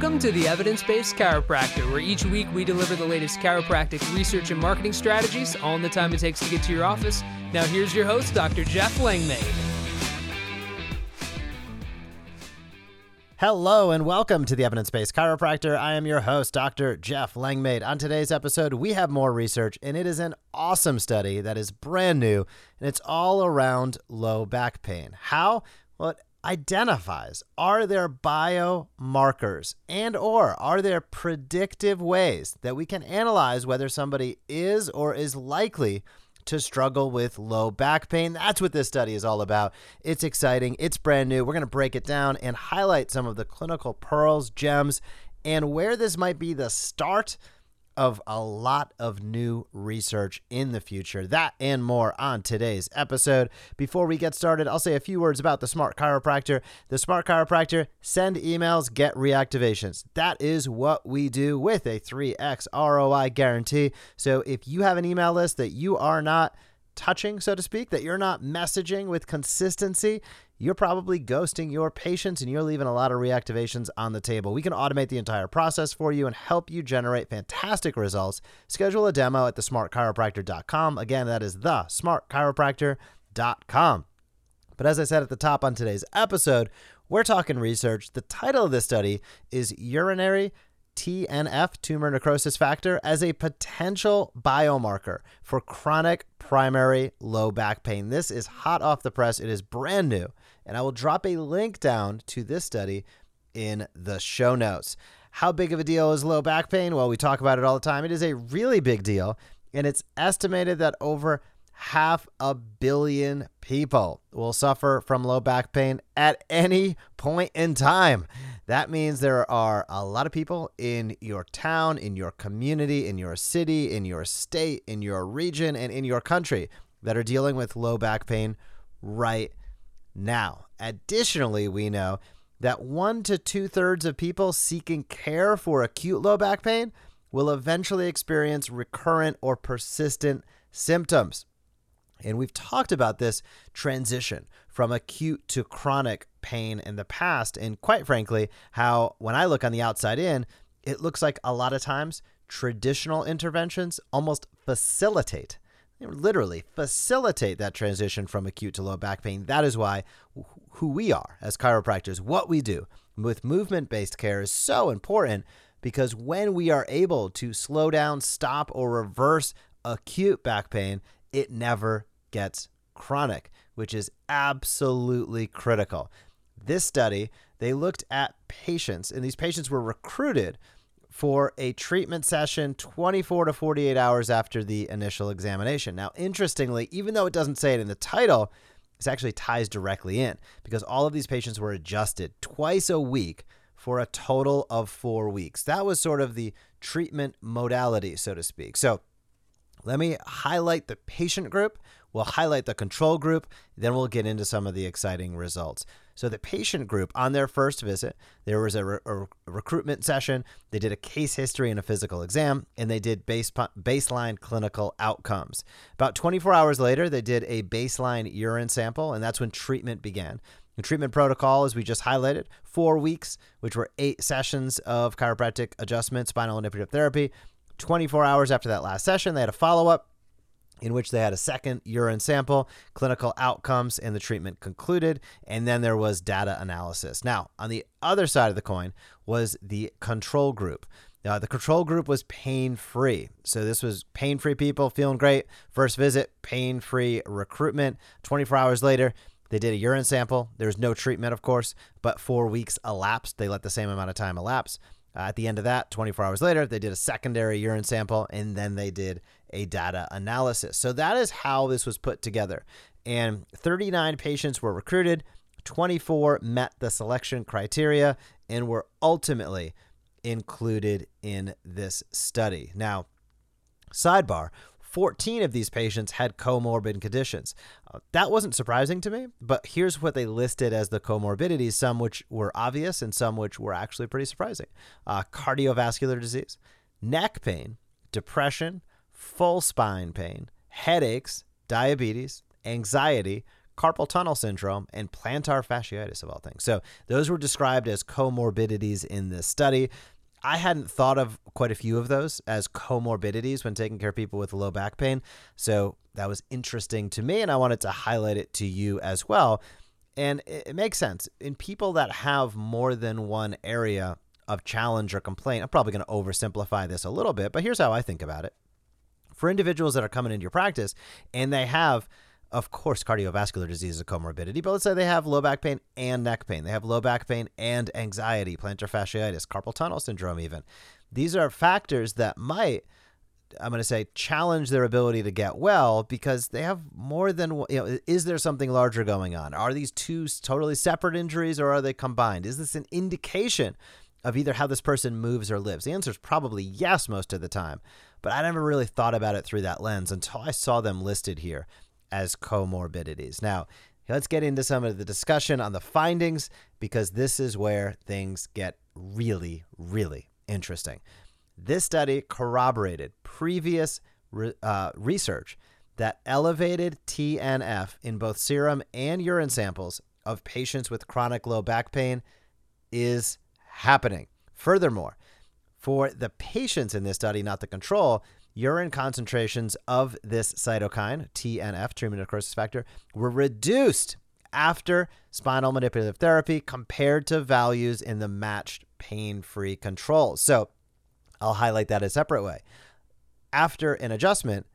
Welcome to the Evidence Based Chiropractor, where each week we deliver the latest chiropractic research and marketing strategies, all in the time it takes to get to your office. Now, here's your host, Dr. Jeff Langmaid. Hello and welcome to the Evidence Based Chiropractor. I am your host, Dr. Jeff Langmaid. On today's episode, we have more research, and it is an awesome study that is brand new, and it's all around low back pain. How? Well, it identifies are there biomarkers and or are there predictive ways that we can analyze whether somebody is or is likely to struggle with low back pain. That's what this study is all about. It's exciting, it's brand new. We're going to break it down and highlight some of the clinical pearls, gems, and where this might be the start of a lot of new research in the future. That and more on today's episode. Before we get started, I'll say a few words about the Smart Chiropractor. The Smart Chiropractor send emails, get reactivations. That is what we do with a 3x ROI guarantee. So if you have an email list that you are not touching, so to speak, that you're not messaging with consistency, you're probably ghosting your patients and you're leaving a lot of reactivations on the table. We can automate the entire process for you and help you generate fantastic results. Schedule a demo at thesmartchiropractor.com. Again, that is thesmartchiropractor.com. But as I said at the top on today's episode, we're talking research. The title of this study is Urinary TNF, tumor necrosis factor, as a potential biomarker for chronic primary low back pain. This is hot off the press. It is brand new. And I will drop a link down to this study in the show notes. How big of a deal is low back pain? Well, we talk about it all the time. It is a really big deal. And it's estimated that over half a billion people will suffer from low back pain at any point in time. That means there are a lot of people in your town, in your community, in your city, in your state, in your region, and in your country that are dealing with low back pain right now. Additionally, we know that one to two thirds of people seeking care for acute low back pain will eventually experience recurrent or persistent symptoms. And we've talked about this transition from acute to chronic pain in the past. And quite frankly, how when I look on the outside in, it looks like a lot of times traditional interventions almost facilitate, literally facilitate that transition from acute to low back pain. That is why who we are as chiropractors, what we do with movement based care is so important because when we are able to slow down, stop, or reverse acute back pain, it never gets chronic, which is absolutely critical. This study, they looked at patients, and these patients were recruited for a treatment session 24 to 48 hours after the initial examination. Now, interestingly, even though it doesn't say it in the title, this actually ties directly in because all of these patients were adjusted twice a week for a total of four weeks. That was sort of the treatment modality, so to speak. So, let me highlight the patient group We'll highlight the control group, then we'll get into some of the exciting results. So, the patient group, on their first visit, there was a, re- a recruitment session. They did a case history and a physical exam, and they did base, baseline clinical outcomes. About 24 hours later, they did a baseline urine sample, and that's when treatment began. The treatment protocol, as we just highlighted, four weeks, which were eight sessions of chiropractic adjustment, spinal and therapy. 24 hours after that last session, they had a follow up in which they had a second urine sample, clinical outcomes, and the treatment concluded. And then there was data analysis. Now, on the other side of the coin was the control group. Uh, the control group was pain free. So this was pain free people feeling great. First visit, pain free recruitment. 24 hours later, they did a urine sample. There was no treatment, of course, but four weeks elapsed. They let the same amount of time elapse. Uh, at the end of that, 24 hours later, they did a secondary urine sample and then they did a data analysis. So that is how this was put together. And 39 patients were recruited, 24 met the selection criteria and were ultimately included in this study. Now, sidebar 14 of these patients had comorbid conditions. Uh, that wasn't surprising to me, but here's what they listed as the comorbidities some which were obvious and some which were actually pretty surprising uh, cardiovascular disease, neck pain, depression, full spine pain, headaches, diabetes, anxiety, carpal tunnel syndrome, and plantar fasciitis, of all things. So those were described as comorbidities in this study. I hadn't thought of quite a few of those as comorbidities when taking care of people with low back pain. So that was interesting to me, and I wanted to highlight it to you as well. And it, makes sense. In people that have more than one area of challenge or complaint, I'm probably going to oversimplify this a little bit, but here's how I think about it. For individuals that are coming into your practice and they have of course, cardiovascular disease is a comorbidity, but let's say they have low back pain and neck pain. They have low back pain and anxiety, plantar fasciitis, carpal tunnel syndrome, even. These are factors that might, I'm going to say, challenge their ability to get well because they have more than, you know, is there something larger going on? Are these two totally separate injuries or are they combined? Is this an indication of either how this person moves or lives? The answer is probably yes most of the time, but I never really thought about it through that lens until I saw them listed here as comorbidities. Now, let's get into some of the discussion on the findings because this is where things get really, really interesting. This study corroborated previous uh, research that elevated TNF in both serum and urine samples of patients with chronic low back pain is happening. Furthermore, for the patients in this study, not the control, urine concentrations of this cytokine, TNF, tumor necrosis factor, were reduced after spinal manipulative therapy compared to values in the matched pain free control. So I'll highlight that a separate way. After an adjustment,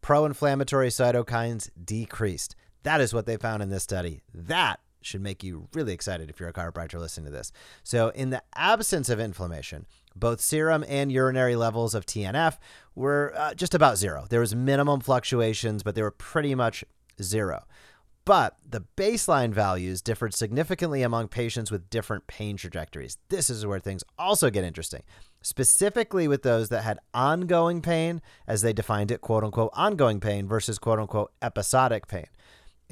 pro inflammatory cytokines decreased. That is what they found in this study. That should make you really excited if you're a chiropractor listening to this. So, in the absence of inflammation, both serum and urinary levels of TNF were uh, just about zero. There was minimum fluctuations, but they were pretty much zero. But the baseline values differed significantly among patients with different pain trajectories. This is where things also get interesting, specifically with those that had ongoing pain, as they defined it, quote unquote, ongoing pain versus quote unquote episodic pain.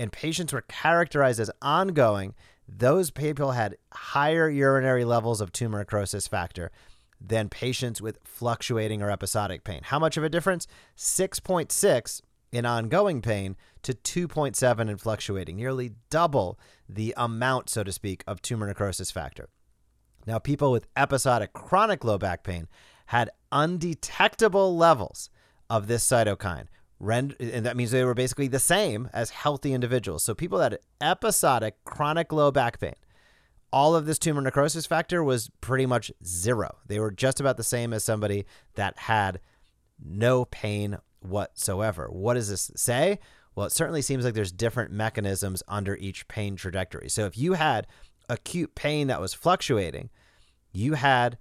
And patients were characterized as ongoing. Those people had higher urinary levels of tumor necrosis factor than patients with fluctuating or episodic pain. How much of a difference? 6.6 in ongoing pain to 2.7 in fluctuating, nearly double the amount, so to speak, of tumor necrosis factor. Now, people with episodic chronic low back pain had undetectable levels of this cytokine. And that means they were basically the same as healthy individuals. So, people that had episodic chronic low back pain all of this tumor necrosis factor was pretty much zero. They were just about the same as somebody that had no pain whatsoever. What does this say? Well, it certainly seems like there's different mechanisms under each pain trajectory. So if you had acute pain that was fluctuating, you had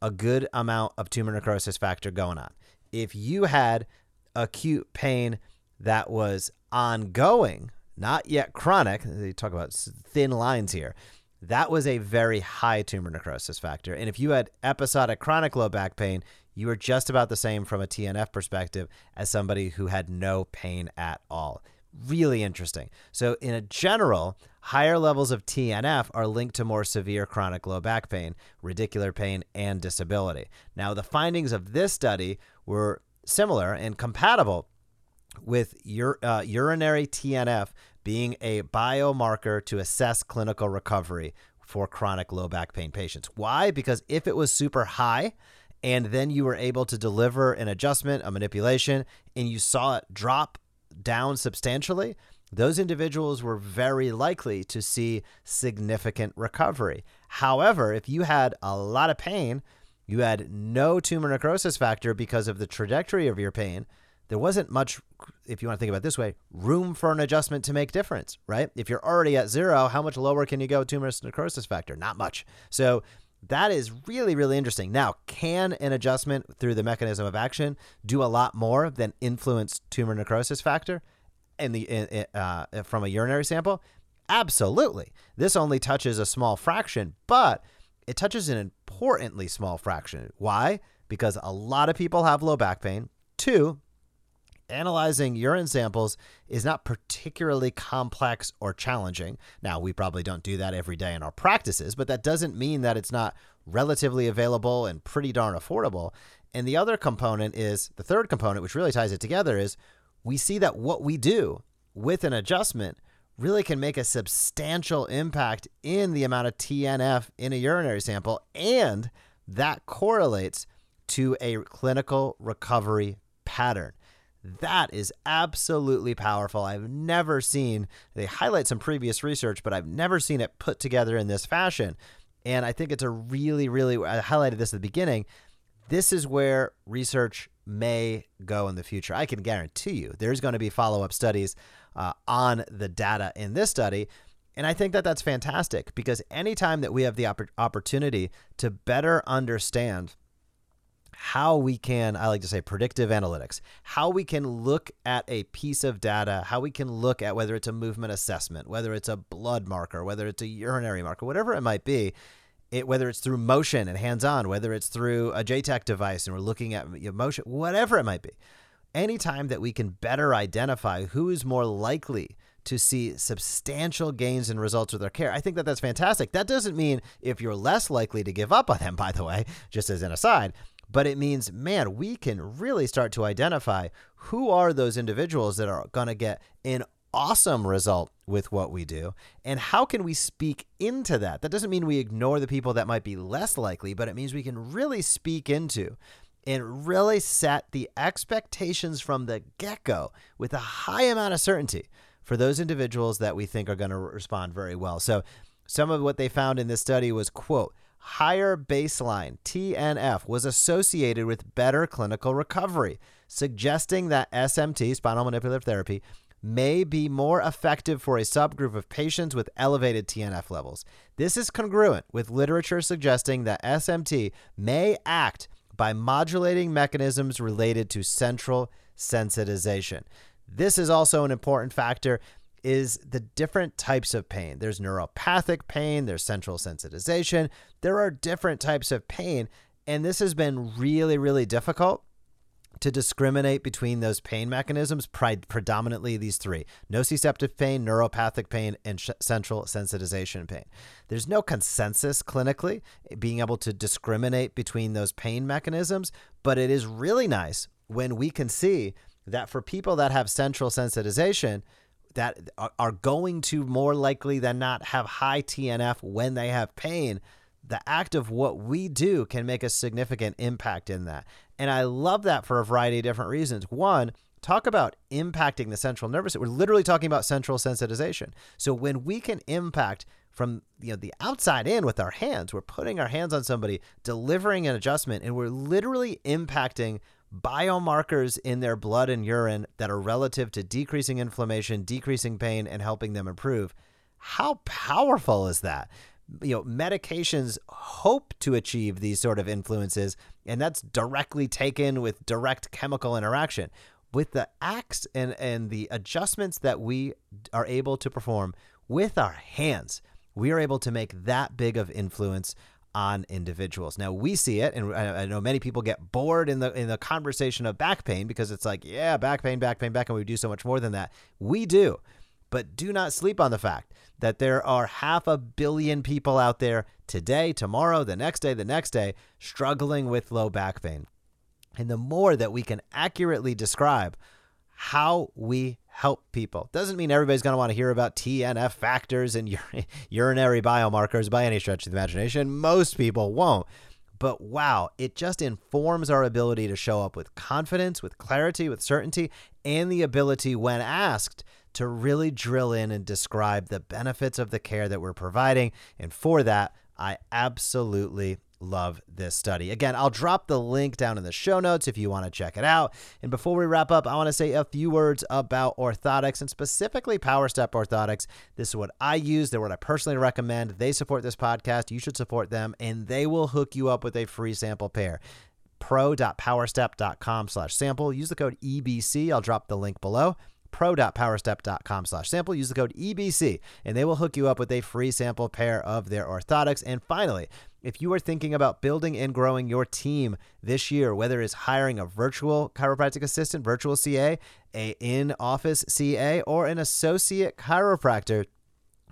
a good amount of tumor necrosis factor going on. If you had acute pain that was ongoing, not yet chronic, they talk about thin lines here that was a very high tumor necrosis factor. And if you had episodic chronic low back pain, you were just about the same from a TNF perspective as somebody who had no pain at all. Really interesting. So, in a general, higher levels of TNF are linked to more severe chronic low back pain, radicular pain, and disability. Now, the findings of this study were similar and compatible with ur- uh, urinary TNF being a biomarker to assess clinical recovery for chronic low back pain patients. Why? Because if it was super high, and then you were able to deliver an adjustment, a manipulation, and you saw it drop down substantially, those individuals were very likely to see significant recovery. However, if you had a lot of pain, you had no tumor necrosis factor because of the trajectory of your pain, there wasn't much, if you want to think about it this way, room for an adjustment to make difference, right? If you're already at zero, how much lower can you go tumor necrosis factor? Not much. So that is really, really interesting. Now, can an adjustment through the mechanism of action do a lot more than influence tumor necrosis factor in the in, uh, from a urinary sample? Absolutely. This only touches a small fraction, but it touches an importantly small fraction. Why? Because a lot of people have low back pain. Two, analyzing urine samples is not particularly complex or challenging. Now, we probably don't do that every day in our practices, but that doesn't mean that it's not relatively available and pretty darn affordable. And the other component is the third component, which really ties it together, is we see that what we do with an adjustment really can make a substantial impact in the amount of TNF in a urinary sample, and that correlates to a clinical recovery pattern. That is absolutely powerful. I've never seen, they highlight some previous research, but I've never seen it put together in this fashion. And I think it's a really, really, I highlighted this at the beginning. This is where research may go in the future. I can guarantee you there's going to be follow up studies uh, on the data in this study. And I think that that's fantastic because anytime that we have the opp- opportunity to better understand how we can, I like to say predictive analytics, how we can look at a piece of data, how we can look at whether it's a movement assessment, whether it's a blood marker, whether it's a urinary marker, whatever it might be, it, whether it's through motion and hands on, whether it's through a JTAC device and we're looking at motion, whatever it might be. Anytime that we can better identify who is more likely to see substantial gains in results with their care, I think that that's fantastic. That doesn't mean if you're less likely to give up on them, by the way, just as an aside, but it means, man, we can really start to identify who are those individuals that are going to get an awesome result with what we do. And how can we speak into that? That doesn't mean we ignore the people that might be less likely but it means we can really speak into and really set the expectations from the get-go with a high amount of certainty for those individuals that we think are going to respond very well. So some of what they found in this study was quote higher baseline TNF was associated with better clinical recovery, suggesting that SMT, spinal manipulative therapy, may be more effective for a subgroup of patients with elevated TNF levels. This is congruent with literature suggesting that SMT may act by modulating mechanisms related to central sensitization. This is also an important factor is the different types of pain. There's neuropathic pain, there's central sensitization. There are different types of pain, and this has been really, really difficult to discriminate between those pain mechanisms, predominantly these three nociceptive pain, neuropathic pain, and central sensitization pain. There's no consensus clinically eh, being able to discriminate between those pain mechanisms, but it is really nice when we can see that for people that have central sensitization, that uh, are going to more likely than not have high TNF when they have pain, the act of what we do can make a significant impact in that. And I love that for a variety of different reasons. One, talk about impacting the central nervous system. We're literally talking about central sensitization. So when we can impact from you know the outside in with our hands, we're putting our hands on somebody, delivering an adjustment, and we're literally impacting biomarkers in their blood and urine that are relative to decreasing inflammation, decreasing pain, and helping them improve. How powerful is that? You know, medications hope to achieve these sort of influences, and that's directly taken with direct chemical interaction. With the acts and, and the adjustments that we are able to perform with our hands, we are able to make that big of influence on individuals. Now we see it, and I know many people get bored in the in the conversation of back pain because it's like, yeah, back pain, back pain, back, pain. we do so much more than that. We do, but do not sleep on the fact that there are half a billion people out there today, tomorrow, the next day, the next day, struggling with low back pain. And the more that we can accurately describe how we help people. Doesn't mean everybody's going to want to hear about TNF factors and urinary biomarkers by any stretch of the imagination. Most people won't. But wow, it just informs our ability to show up with confidence, with clarity, with certainty, and the ability, when asked, to really drill in and describe the benefits of the care that we're providing. And for that, I absolutely love this study. Again, I'll drop the link down in the show notes if you want to check it out. And before we wrap up, I want to say a few words about orthotics and specifically Power Step Orthotics. This is what I use. They're what I personally recommend. They support this podcast. You should support them, and they will hook you up with a free sample pair pro.powerstep.com slash sample. Use the code EBC. I'll drop the link below pro.powerstep.com slash sample. Use the code EBC and they will hook you up with a free sample pair of their orthotics. And finally, if you are thinking about building and growing your team this year, whether it's hiring a virtual chiropractic assistant, virtual CA, a in-office CA, or an associate chiropractor,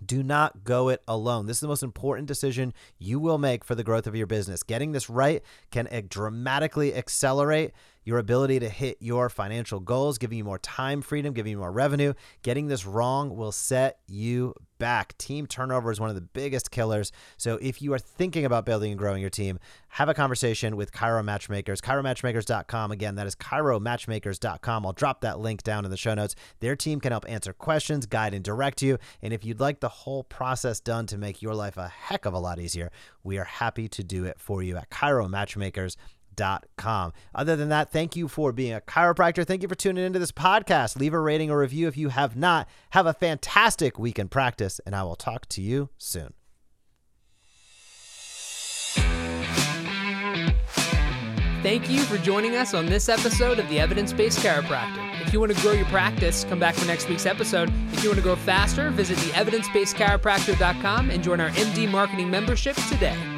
do not go it alone. This is the most important decision you will make for the growth of your business. Getting this right can eh, dramatically accelerate your ability to hit your financial goals, giving you more time freedom, giving you more revenue. Getting this wrong will set you back. Team turnover is one of the biggest killers. So if you are thinking about building and growing your team, have a conversation with Chiro Matchmakers. ChiroMatchmakers.com. Again, that is ChiroMatchmakers.com. I'll drop that link down in the show notes. Their team can help answer questions, guide and direct you. And if you'd like the whole process done to make your life a heck of a lot easier, we are happy to do it for you at Chiro Matchmakers com. Other than that, thank you for being a chiropractor. Thank you for tuning into this podcast. Leave a rating or review if you have not. Have a fantastic week in practice, and I will talk to you soon. Thank you for joining us on this episode of the Evidence Based Chiropractor. If you want to grow your practice, come back for next week's episode. If you want to grow faster, visit the evidencebasedchiropractor.com and join our MD marketing membership today.